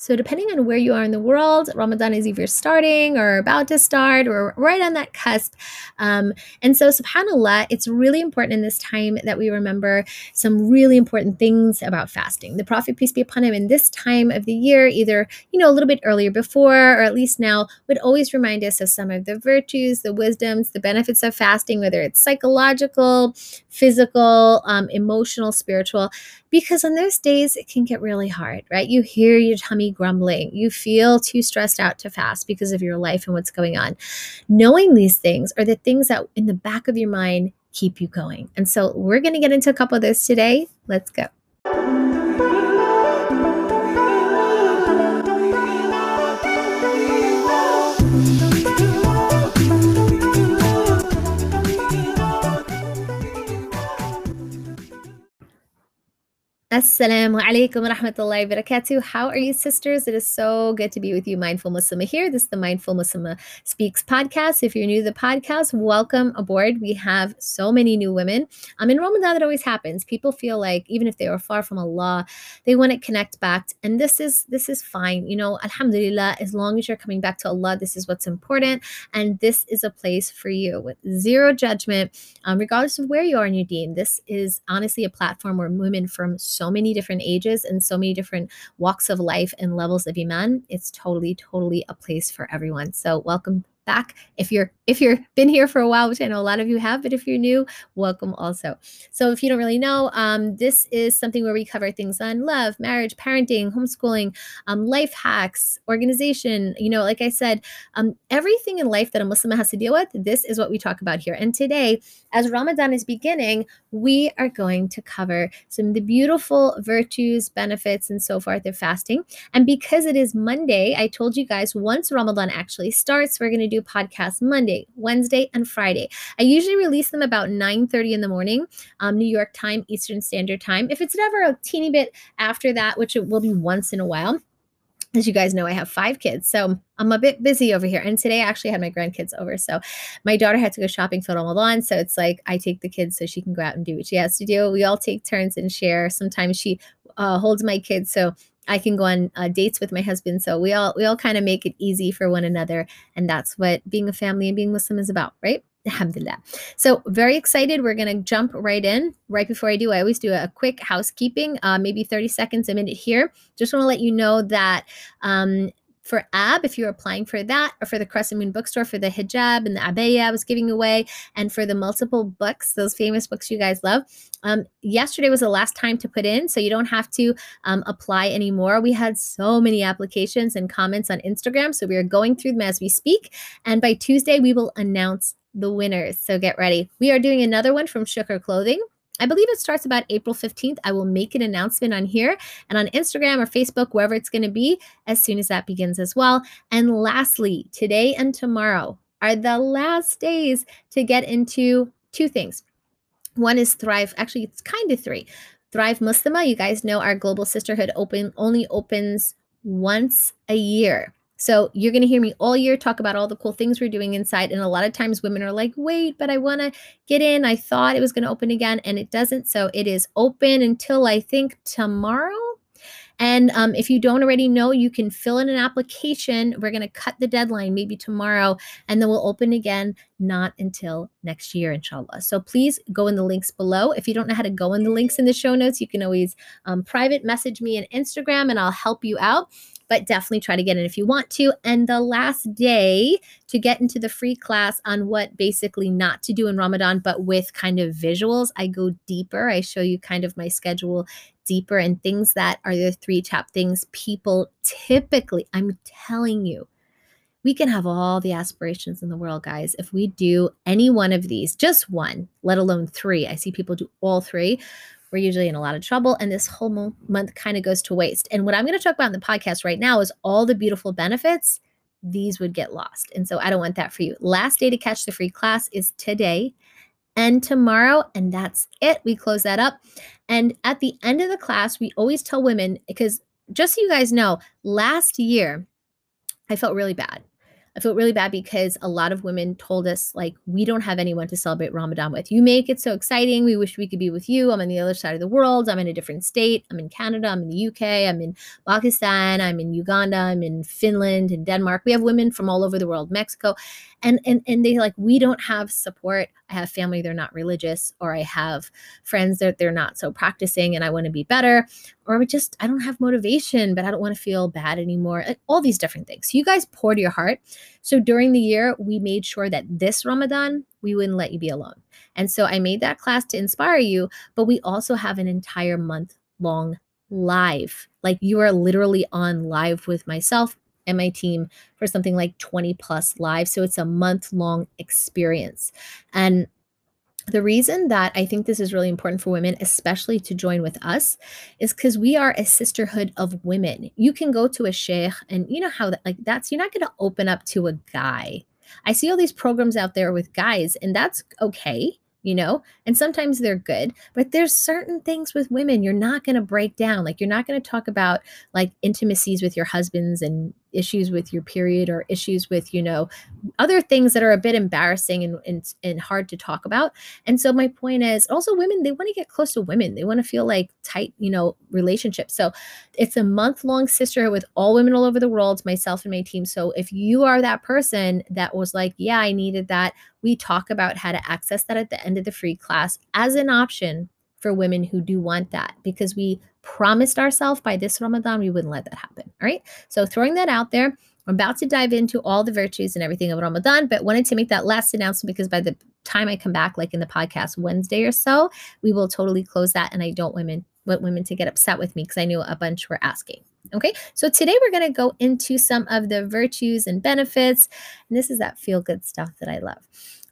So, depending on where you are in the world, Ramadan is either starting or about to start or right on that cusp. Um, and so, subhanAllah, it's really important in this time that we remember some really important things about fasting. The Prophet, peace be upon him, in this time of the year, either, you know, a little bit earlier before or at least now, would always remind us of some of the virtues, the wisdoms, the benefits of fasting, whether it's psychological, physical, um, emotional, spiritual because on those days it can get really hard, right? You hear your tummy grumbling, you feel too stressed out to fast because of your life and what's going on. Knowing these things are the things that in the back of your mind keep you going. And so we're going to get into a couple of those today. Let's go. Assalamu alaikum wa rahmatullahi wa barakatuh. How are you, sisters? It is so good to be with you, Mindful Muslimah here. This is the Mindful Muslimah Speaks podcast. If you're new to the podcast, welcome aboard. We have so many new women. I'm in Ramadan, that always happens. People feel like even if they are far from Allah, they want to connect back. And this is this is fine. You know, Alhamdulillah, as long as you're coming back to Allah, this is what's important. And this is a place for you with zero judgment, um, regardless of where you are in your deen. This is honestly a platform where women from so many different ages and so many different walks of life and levels of iman. It's totally, totally a place for everyone. So welcome back. If you're if you're been here for a while which i know a lot of you have but if you're new welcome also. So if you don't really know um, this is something where we cover things on love marriage parenting homeschooling um, life hacks organization you know like i said um, everything in life that a muslim has to deal with this is what we talk about here. And today as ramadan is beginning we are going to cover some of the beautiful virtues benefits and so forth of fasting. And because it is monday i told you guys once ramadan actually starts we're going to do podcasts Monday, Wednesday, and Friday. I usually release them about 9 30 in the morning, um, New York time, Eastern Standard Time. If it's ever a teeny bit after that, which it will be once in a while, as you guys know, I have five kids. So I'm a bit busy over here. And today I actually had my grandkids over. So my daughter had to go shopping for Ramadan. So it's like I take the kids so she can go out and do what she has to do. We all take turns and share. Sometimes she uh, holds my kids. So I can go on uh, dates with my husband. So we all we all kind of make it easy for one another, and that's what being a family and being Muslim is about, right? Alhamdulillah. So very excited. We're gonna jump right in. Right before I do, I always do a quick housekeeping, uh, maybe 30 seconds, a minute here. Just want to let you know that um, for AB, if you're applying for that, or for the Crescent Moon Bookstore for the hijab and the abaya I was giving away, and for the multiple books, those famous books you guys love. Um, yesterday was the last time to put in, so you don't have to um, apply anymore. We had so many applications and comments on Instagram, so we are going through them as we speak. And by Tuesday, we will announce the winners. So get ready. We are doing another one from Shukr Clothing. I believe it starts about April 15th. I will make an announcement on here and on Instagram or Facebook, wherever it's going to be, as soon as that begins as well. And lastly, today and tomorrow are the last days to get into two things. One is Thrive, actually, it's kind of three. Thrive Muslimah, you guys know our global sisterhood open only opens once a year. So you're going to hear me all year talk about all the cool things we're doing inside. And a lot of times women are like, wait, but I want to get in. I thought it was going to open again and it doesn't. So it is open until I think tomorrow. And um, if you don't already know, you can fill in an application. We're going to cut the deadline maybe tomorrow, and then we'll open again not until next year, inshallah. So please go in the links below. If you don't know how to go in the links in the show notes, you can always um, private message me on Instagram and I'll help you out but definitely try to get in if you want to. And the last day to get into the free class on what basically not to do in Ramadan, but with kind of visuals, I go deeper. I show you kind of my schedule deeper and things that are the three top things people typically, I'm telling you, we can have all the aspirations in the world, guys. If we do any one of these, just one, let alone three, I see people do all three we're usually in a lot of trouble and this whole mo- month kind of goes to waste. And what I'm going to talk about in the podcast right now is all the beautiful benefits these would get lost. And so I don't want that for you. Last day to catch the free class is today and tomorrow and that's it. We close that up. And at the end of the class, we always tell women because just so you guys know, last year I felt really bad I felt really bad because a lot of women told us, like, we don't have anyone to celebrate Ramadan with. You make it so exciting. We wish we could be with you. I'm on the other side of the world. I'm in a different state. I'm in Canada. I'm in the UK. I'm in Pakistan. I'm in Uganda. I'm in Finland and Denmark. We have women from all over the world, Mexico. And, and, and they like, we don't have support. I have family, they're not religious, or I have friends that they're not so practicing and I want to be better, or just, I don't have motivation, but I don't want to feel bad anymore. Like all these different things. So you guys poured your heart. So during the year, we made sure that this Ramadan, we wouldn't let you be alone. And so I made that class to inspire you, but we also have an entire month long live. Like you are literally on live with myself and my team for something like 20 plus live. So it's a month long experience. And the reason that I think this is really important for women, especially to join with us, is because we are a sisterhood of women. You can go to a sheikh, and you know how that, like, that's, you're not going to open up to a guy. I see all these programs out there with guys, and that's okay you know and sometimes they're good but there's certain things with women you're not going to break down like you're not going to talk about like intimacies with your husbands and issues with your period or issues with you know other things that are a bit embarrassing and, and, and hard to talk about. And so my point is also women they want to get close to women. They want to feel like tight you know relationships. So it's a month long sisterhood with all women all over the world myself and my team. So if you are that person that was like yeah i needed that we talk about how to access that at the end of the free class as an option for women who do want that because we promised ourselves by this Ramadan we wouldn't let that happen. All right. So throwing that out there, I'm about to dive into all the virtues and everything of Ramadan, but wanted to make that last announcement because by the time I come back, like in the podcast Wednesday or so, we will totally close that. And I don't women want women to get upset with me because I knew a bunch were asking. Okay, so today we're going to go into some of the virtues and benefits. And this is that feel good stuff that I love.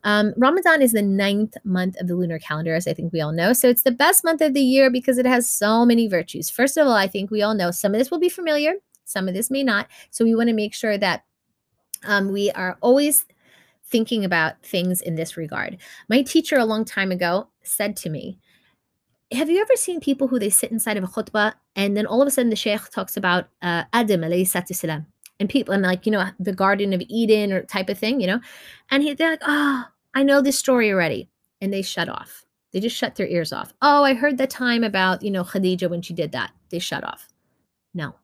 Um, Ramadan is the ninth month of the lunar calendar, as I think we all know. So it's the best month of the year because it has so many virtues. First of all, I think we all know some of this will be familiar, some of this may not. So we want to make sure that um, we are always thinking about things in this regard. My teacher a long time ago said to me, have you ever seen people who they sit inside of a khutbah and then all of a sudden the sheikh talks about uh, Adam alayhi salam and people and like you know the Garden of Eden or type of thing, you know, and he, they're like, oh, I know this story already. And they shut off. They just shut their ears off. Oh, I heard the time about, you know, Khadija when she did that. They shut off. No.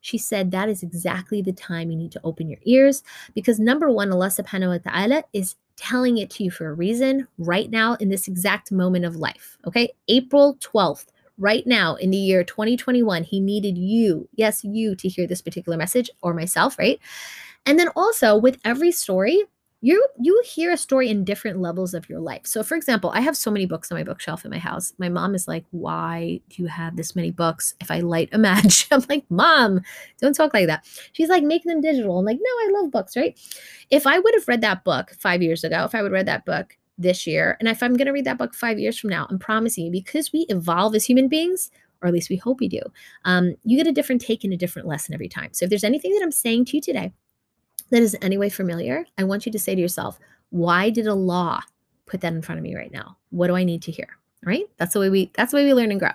She said that is exactly the time you need to open your ears because number one, Allah subhanahu wa ta'ala is telling it to you for a reason right now in this exact moment of life. Okay. April 12th, right now in the year 2021, He needed you, yes, you, to hear this particular message or myself, right? And then also with every story, you you hear a story in different levels of your life. So for example, I have so many books on my bookshelf in my house. My mom is like, "Why do you have this many books?" If I light a match, I'm like, "Mom, don't talk like that." She's like, "Make them digital." I'm like, "No, I love books, right?" If I would have read that book 5 years ago, if I would read that book this year, and if I'm going to read that book 5 years from now, I'm promising you because we evolve as human beings, or at least we hope we do. Um, you get a different take and a different lesson every time. So if there's anything that I'm saying to you today that is anyway familiar, I want you to say to yourself, why did Allah put that in front of me right now? What do I need to hear? Right? That's the way we that's the way we learn and grow.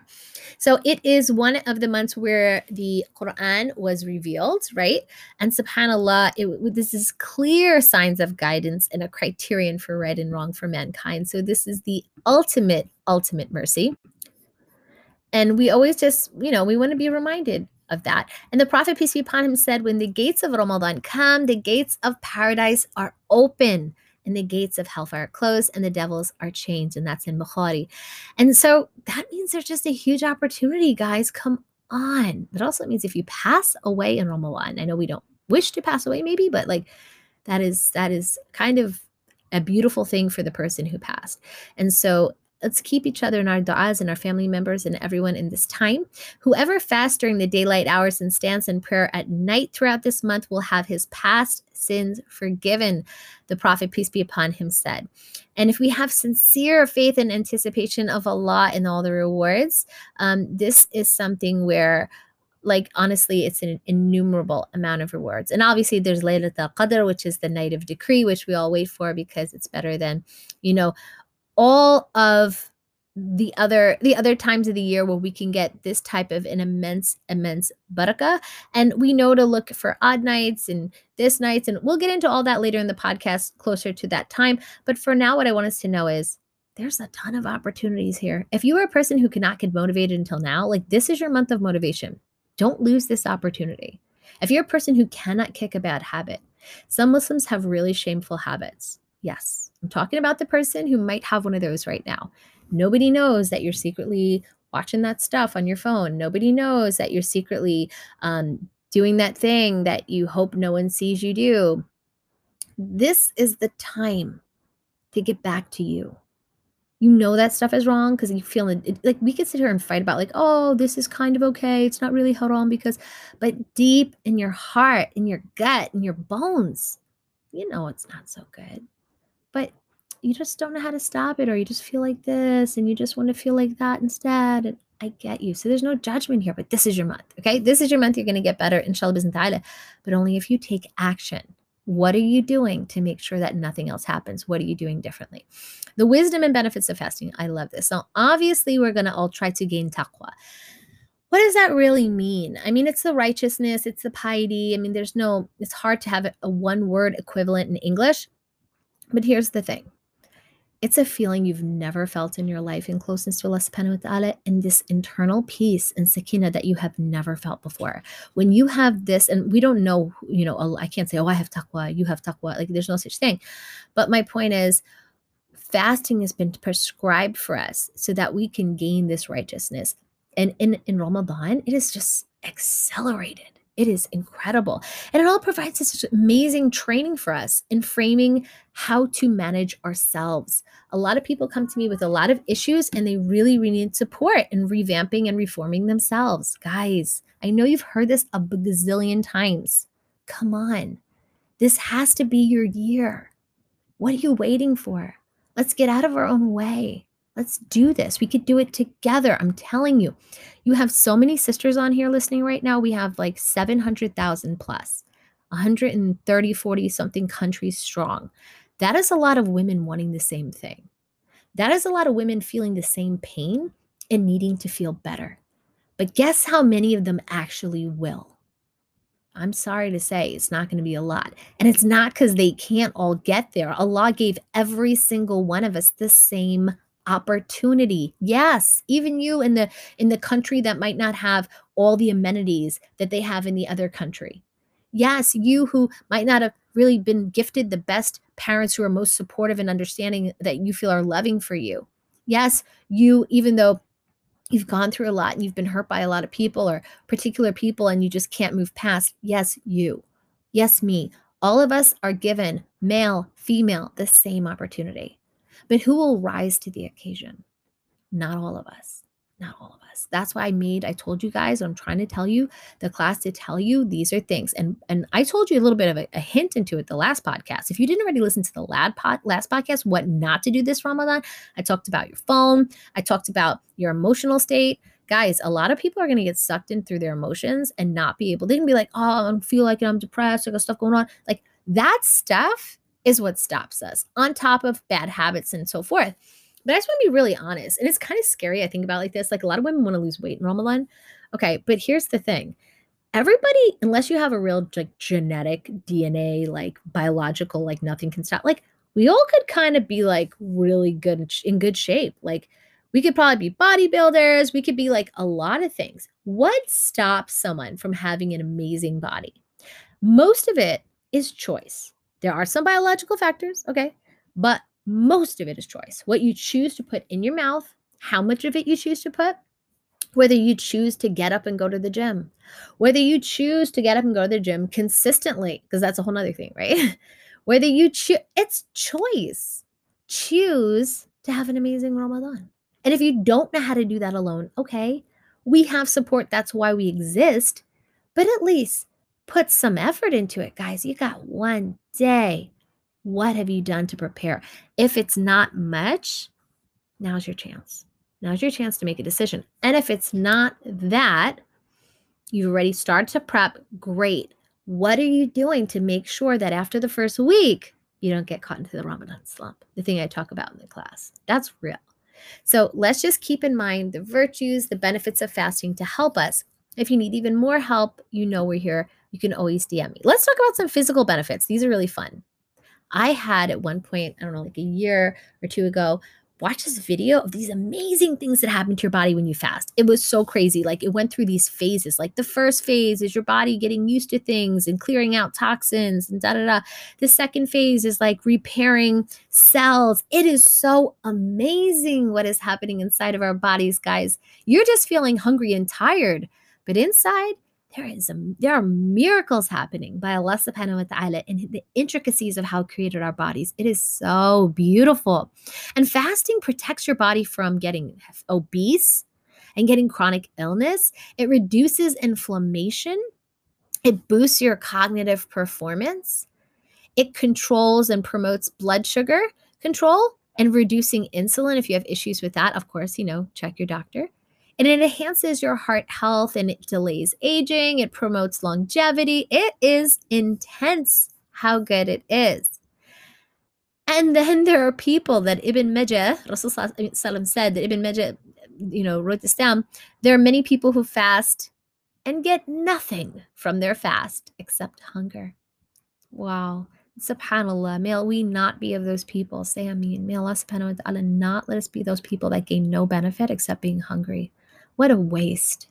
So it is one of the months where the Quran was revealed, right? And subhanallah, it, this is clear signs of guidance and a criterion for right and wrong for mankind. So this is the ultimate, ultimate mercy. And we always just, you know, we want to be reminded of that. And the Prophet, peace be upon him, said, When the gates of Ramadan come, the gates of paradise are open and the gates of hellfire are closed and the devils are chained. And that's in Bukhari. And so that means there's just a huge opportunity, guys. Come on. But also means if you pass away in Ramadan, I know we don't wish to pass away, maybe, but like that is that is kind of a beautiful thing for the person who passed. And so Let's keep each other in our du'as and our family members and everyone in this time. Whoever fasts during the daylight hours and stands in prayer at night throughout this month will have his past sins forgiven, the Prophet, peace be upon him, said. And if we have sincere faith and anticipation of Allah and all the rewards, um, this is something where like honestly it's an innumerable amount of rewards and obviously there's Laylat al-Qadr which is the night of decree which we all wait for because it's better than you know all of the other the other times of the year where we can get this type of an immense immense barakah and we know to look for odd nights and this nights and we'll get into all that later in the podcast closer to that time. But for now what i want us to know is there's a ton of opportunities here. If you are a person who cannot get motivated until now like this is your month of motivation. Don't lose this opportunity. If you're a person who cannot kick a bad habit some muslims have really shameful habits. Yes i'm talking about the person who might have one of those right now Nobody knows that you're secretly watching that stuff on your phone. Nobody knows that you're secretly um, doing that thing that you hope no one sees you do. This is the time to get back to you. You know that stuff is wrong because you feel it, like we could sit here and fight about like, oh, this is kind of okay. It's not really haram because, but deep in your heart, in your gut, in your bones, you know it's not so good. You just don't know how to stop it or you just feel like this and you just want to feel like that instead and I get you. So there's no judgment here, but this is your month. Okay. This is your month. You're going to get better, inshallah, ta'ala, but only if you take action. What are you doing to make sure that nothing else happens? What are you doing differently? The wisdom and benefits of fasting. I love this. So obviously, we're going to all try to gain taqwa. What does that really mean? I mean, it's the righteousness, it's the piety. I mean, there's no, it's hard to have a one word equivalent in English. But here's the thing it's a feeling you've never felt in your life in closeness to Allah subhanahu wa ta'ala and this internal peace and sakina that you have never felt before. When you have this, and we don't know, you know, I can't say, oh, I have taqwa, you have taqwa. Like there's no such thing. But my point is, fasting has been prescribed for us so that we can gain this righteousness. And in, in Ramadan, it is just accelerated it is incredible. And it all provides this amazing training for us in framing how to manage ourselves. A lot of people come to me with a lot of issues and they really, really need support in revamping and reforming themselves. Guys, I know you've heard this a gazillion times. Come on. This has to be your year. What are you waiting for? Let's get out of our own way. Let's do this. We could do it together. I'm telling you. You have so many sisters on here listening right now. We have like 700,000 plus, 130, 40 something countries strong. That is a lot of women wanting the same thing. That is a lot of women feeling the same pain and needing to feel better. But guess how many of them actually will? I'm sorry to say it's not going to be a lot. And it's not because they can't all get there. Allah gave every single one of us the same opportunity. Yes even you in the in the country that might not have all the amenities that they have in the other country. Yes you who might not have really been gifted the best parents who are most supportive and understanding that you feel are loving for you. Yes you even though you've gone through a lot and you've been hurt by a lot of people or particular people and you just can't move past yes you. Yes me. All of us are given male female the same opportunity but who will rise to the occasion? Not all of us. Not all of us. That's why I made, I told you guys, I'm trying to tell you the class to tell you these are things. And and I told you a little bit of a, a hint into it the last podcast. If you didn't already listen to the lad pod, last podcast, what not to do this Ramadan, I talked about your phone. I talked about your emotional state guys, a lot of people are going to get sucked in through their emotions and not be able, they can be like, oh, I feel like I'm depressed, I got stuff going on. Like that stuff is what stops us, on top of bad habits and so forth. But I just want to be really honest. And it's kind of scary. I think about like this. Like a lot of women want to lose weight in Ramadan. Okay, but here's the thing. Everybody, unless you have a real like genetic DNA, like biological, like nothing can stop, like we all could kind of be like really good in good shape. Like we could probably be bodybuilders. We could be like a lot of things. What stops someone from having an amazing body? Most of it is choice. There are some biological factors, okay, but most of it is choice. What you choose to put in your mouth, how much of it you choose to put, whether you choose to get up and go to the gym, whether you choose to get up and go to the gym consistently, because that's a whole other thing, right? whether you choose, it's choice. Choose to have an amazing Ramadan. And if you don't know how to do that alone, okay, we have support. That's why we exist. But at least put some effort into it, guys. You got one day. What have you done to prepare? If it's not much, now's your chance. Now's your chance to make a decision. And if it's not that, you've already started to prep, great. What are you doing to make sure that after the first week, you don't get caught into the Ramadan slump? The thing I talk about in the class. That's real. So let's just keep in mind the virtues, the benefits of fasting to help us. If you need even more help, you know we're here. You can always DM me. Let's talk about some physical benefits. These are really fun. I had at one point, I don't know, like a year or two ago, watch this video of these amazing things that happen to your body when you fast. It was so crazy. Like it went through these phases. Like the first phase is your body getting used to things and clearing out toxins and da da da. The second phase is like repairing cells. It is so amazing what is happening inside of our bodies, guys. You're just feeling hungry and tired, but inside, there is a, there are miracles happening by Allah subhanahu wa ta'ala in the intricacies of how created our bodies. It is so beautiful. And fasting protects your body from getting obese and getting chronic illness. It reduces inflammation. It boosts your cognitive performance. It controls and promotes blood sugar control and reducing insulin. If you have issues with that, of course, you know, check your doctor and it enhances your heart health and it delays aging, it promotes longevity. It is intense how good it is. And then there are people that Ibn Majah, Rasulullah said that Ibn Majah, you know, wrote this down. There are many people who fast and get nothing from their fast except hunger. Wow. Subhanallah, may we not be of those people. Say Ameen. May Allah subhanahu wa ta'ala not let us be those people that gain no benefit except being hungry. What a waste.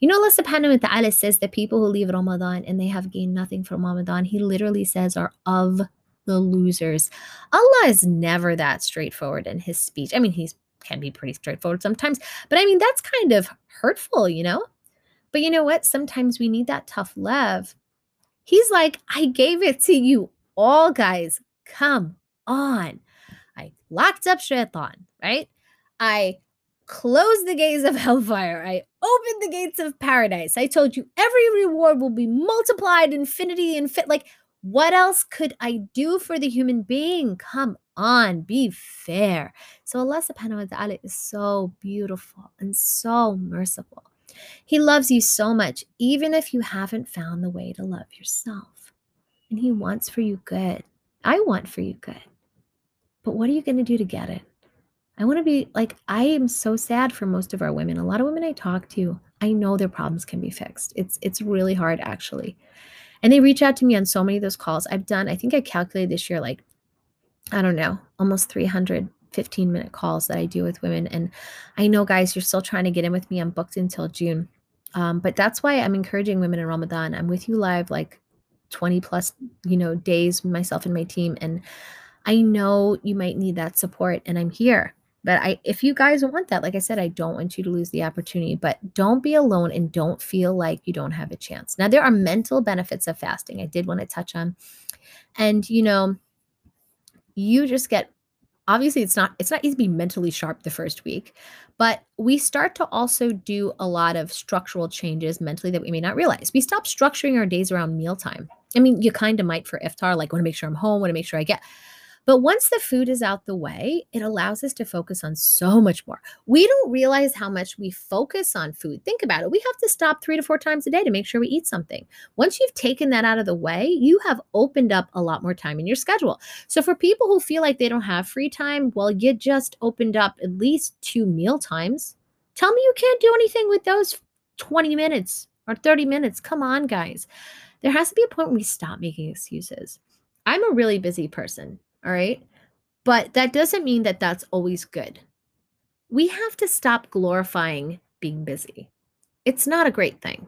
You know, Allah subhanahu wa ta'ala says that people who leave Ramadan and they have gained nothing from Ramadan, He literally says are of the losers. Allah is never that straightforward in His speech. I mean, He can be pretty straightforward sometimes, but I mean, that's kind of hurtful, you know? But you know what? Sometimes we need that tough love. He's like, I gave it to you all, guys. Come on. I locked up Shaitan, right? I closed the gates of hellfire. I opened the gates of paradise. I told you every reward will be multiplied, infinity, and fit. Like, what else could I do for the human being? Come on, be fair. So Allah subhanahu wa ta'ala is so beautiful and so merciful. He loves you so much, even if you haven't found the way to love yourself. And He wants for you good. I want for you good. But what are you going to do to get it? I want to be like, I am so sad for most of our women. A lot of women I talk to, I know their problems can be fixed. It's it's really hard actually. And they reach out to me on so many of those calls. I've done, I think I calculated this year like, I don't know, almost 300 15 minute calls that I do with women. And I know, guys, you're still trying to get in with me. I'm booked until June. Um, but that's why I'm encouraging women in Ramadan. I'm with you live like 20 plus, you know, days, myself and my team. And I know you might need that support, and I'm here. But I if you guys want that, like I said, I don't want you to lose the opportunity, but don't be alone and don't feel like you don't have a chance. Now there are mental benefits of fasting. I did want to touch on. And you know, you just get obviously it's not it's not easy to be mentally sharp the first week but we start to also do a lot of structural changes mentally that we may not realize we stop structuring our days around mealtime i mean you kind of might for iftar like want to make sure i'm home want to make sure i get but once the food is out the way, it allows us to focus on so much more. We don't realize how much we focus on food. Think about it. We have to stop three to four times a day to make sure we eat something. Once you've taken that out of the way, you have opened up a lot more time in your schedule. So for people who feel like they don't have free time, well, you just opened up at least two meal times. Tell me you can't do anything with those 20 minutes or 30 minutes. Come on, guys. There has to be a point where we stop making excuses. I'm a really busy person. All right. But that doesn't mean that that's always good. We have to stop glorifying being busy. It's not a great thing.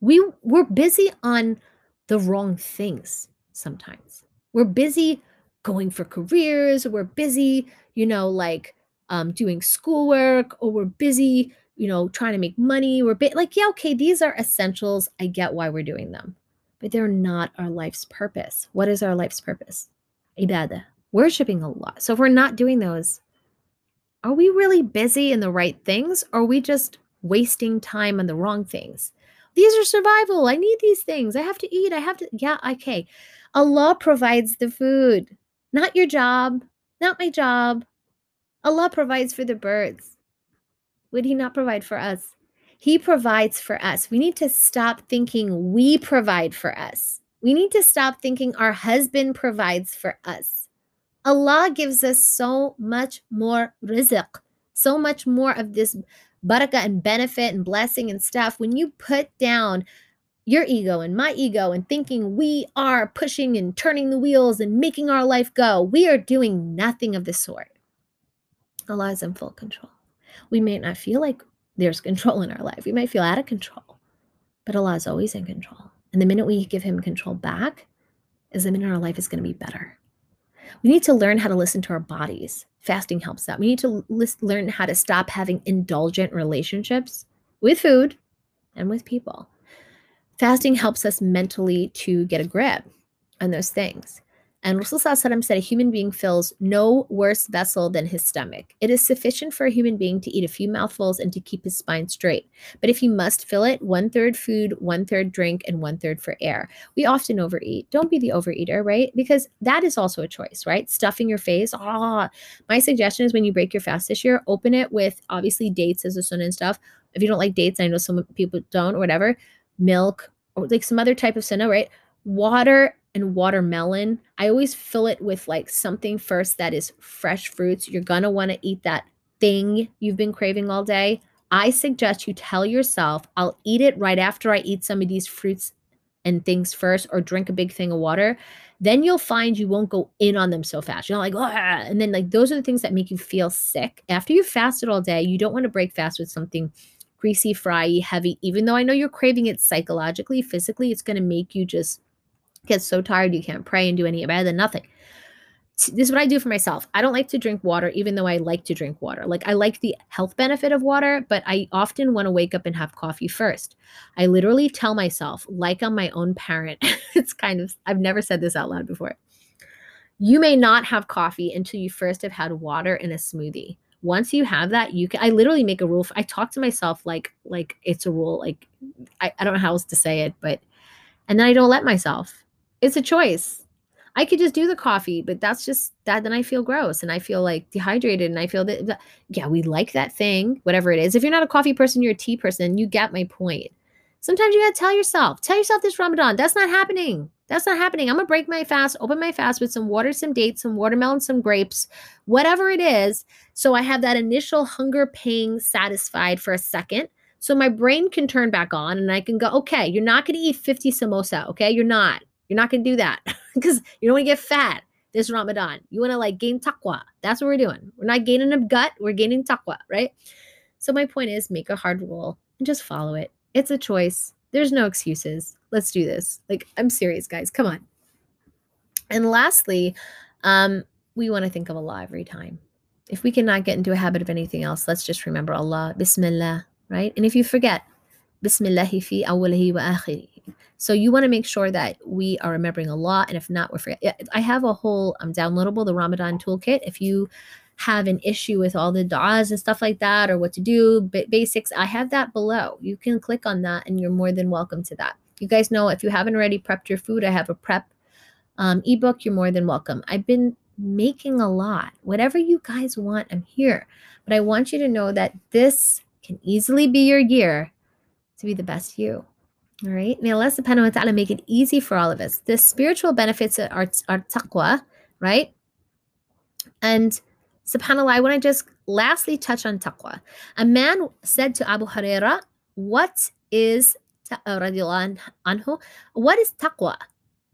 We we're busy on the wrong things sometimes. We're busy going for careers, we're busy, you know, like um, doing schoolwork, or we're busy, you know, trying to make money. We're bi- like, yeah, okay, these are essentials. I get why we're doing them, but they're not our life's purpose. What is our life's purpose? Ibadah, worshiping Allah. So if we're not doing those, are we really busy in the right things? Or are we just wasting time on the wrong things? These are survival. I need these things. I have to eat. I have to. Yeah, okay. Allah provides the food, not your job, not my job. Allah provides for the birds. Would He not provide for us? He provides for us. We need to stop thinking we provide for us. We need to stop thinking our husband provides for us. Allah gives us so much more rizq. So much more of this barakah and benefit and blessing and stuff when you put down your ego and my ego and thinking we are pushing and turning the wheels and making our life go. We are doing nothing of the sort. Allah is in full control. We may not feel like there's control in our life. We might feel out of control, but Allah is always in control. And the minute we give Him control back, is the minute our life is going to be better. We need to learn how to listen to our bodies. Fasting helps that. We need to list, learn how to stop having indulgent relationships with food and with people fasting helps us mentally to get a grip on those things. And Rasulullah said a human being fills no worse vessel than his stomach. It is sufficient for a human being to eat a few mouthfuls and to keep his spine straight. But if he must fill it, one third food, one third drink, and one third for air. We often overeat. Don't be the overeater, right? Because that is also a choice, right? Stuffing your face. Ah, my suggestion is when you break your fast this year, open it with obviously dates as a sunnah and stuff. If you don't like dates, I know some people don't or whatever milk, or like some other type of sunnah, right? Water and watermelon. I always fill it with like something first that is fresh fruits. You're going to want to eat that thing you've been craving all day. I suggest you tell yourself, I'll eat it right after I eat some of these fruits and things first or drink a big thing of water. Then you'll find you won't go in on them so fast. You're like, oh, and then like those are the things that make you feel sick. After you've fasted all day, you don't want to break fast with something greasy, fry, heavy, even though I know you're craving it psychologically, physically, it's going to make you just get so tired you can't pray and do any better than nothing. This is what I do for myself. I don't like to drink water, even though I like to drink water. Like, I like the health benefit of water, but I often want to wake up and have coffee first. I literally tell myself, like I'm my own parent, it's kind of, I've never said this out loud before. You may not have coffee until you first have had water in a smoothie once you have that you can i literally make a rule for, i talk to myself like like it's a rule like I, I don't know how else to say it but and then i don't let myself it's a choice i could just do the coffee but that's just that then i feel gross and i feel like dehydrated and i feel that, that yeah we like that thing whatever it is if you're not a coffee person you're a tea person you get my point sometimes you gotta tell yourself tell yourself this ramadan that's not happening that's not happening. I'm gonna break my fast, open my fast with some water, some dates, some watermelon, some grapes, whatever it is. So I have that initial hunger pang satisfied for a second. So my brain can turn back on and I can go, okay, you're not gonna eat 50 samosa. Okay. You're not. You're not gonna do that because you don't wanna get fat this Ramadan. You wanna like gain taqwa. That's what we're doing. We're not gaining a gut, we're gaining taqwa, right? So my point is make a hard rule and just follow it. It's a choice. There's no excuses. Let's do this. Like, I'm serious, guys. Come on. And lastly, um, we want to think of Allah every time. If we cannot get into a habit of anything else, let's just remember Allah, Bismillah, right? And if you forget, Bismillahi fi awwalihi wa akhirihi. So you want to make sure that we are remembering a Allah, and if not, we're forget. I have a whole um, downloadable, the Ramadan toolkit. If you have an issue with all the du'as and stuff like that, or what to do, basics, I have that below. You can click on that and you're more than welcome to that. You guys know if you haven't already prepped your food, I have a prep um, ebook. You're more than welcome. I've been making a lot. Whatever you guys want, I'm here. But I want you to know that this can easily be your year to be the best you. All right. May Allah subhanahu wa ta'ala make it easy for all of us. The spiritual benefits are, are taqwa, right? And SubhanAllah, I want to just lastly touch on taqwa. A man said to Abu Huraira, What is uh, anhu, what is taqwa?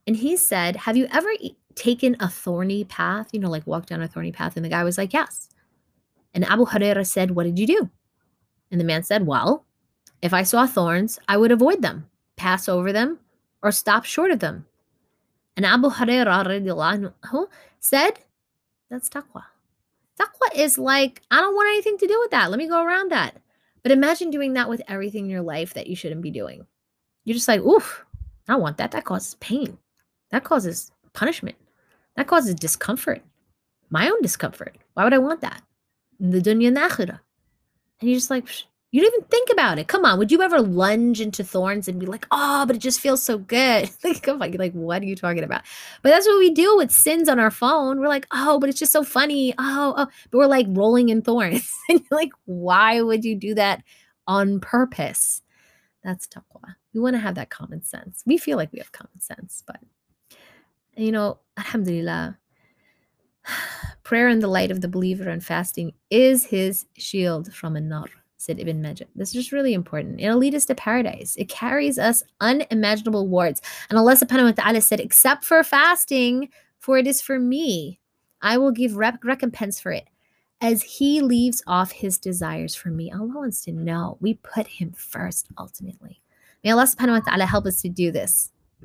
And he said, Have you ever taken a thorny path? You know, like walked down a thorny path? And the guy was like, Yes. And Abu Huraira said, What did you do? And the man said, Well, if I saw thorns, I would avoid them, pass over them, or stop short of them. And Abu Huraira said, That's taqwa. Taqwa is like, I don't want anything to do with that. Let me go around that. But imagine doing that with everything in your life that you shouldn't be doing. You're just like, oof, I don't want that. That causes pain. That causes punishment. That causes discomfort. My own discomfort. Why would I want that? The dunya and the akhirah. And you're just like, you don't even think about it. Come on, would you ever lunge into thorns and be like, oh, but it just feels so good? like, oh come on, like, what are you talking about? But that's what we do with sins on our phone. We're like, oh, but it's just so funny. Oh, oh. but we're like rolling in thorns. and you're like, why would you do that on purpose? That's taqwa. We want to have that common sense. We feel like we have common sense, but you know, alhamdulillah, Prayer in the light of the believer and fasting is his shield from a nar, said Ibn Majah. This is really important. It'll lead us to paradise. It carries us unimaginable rewards. And Allah subhanahu wa ta'ala said, except for fasting, for it is for me. I will give rep- recompense for it as he leaves off his desires for me. Allah wants to know we put him first ultimately. May Allah subhanahu wa ta'ala help us to do this.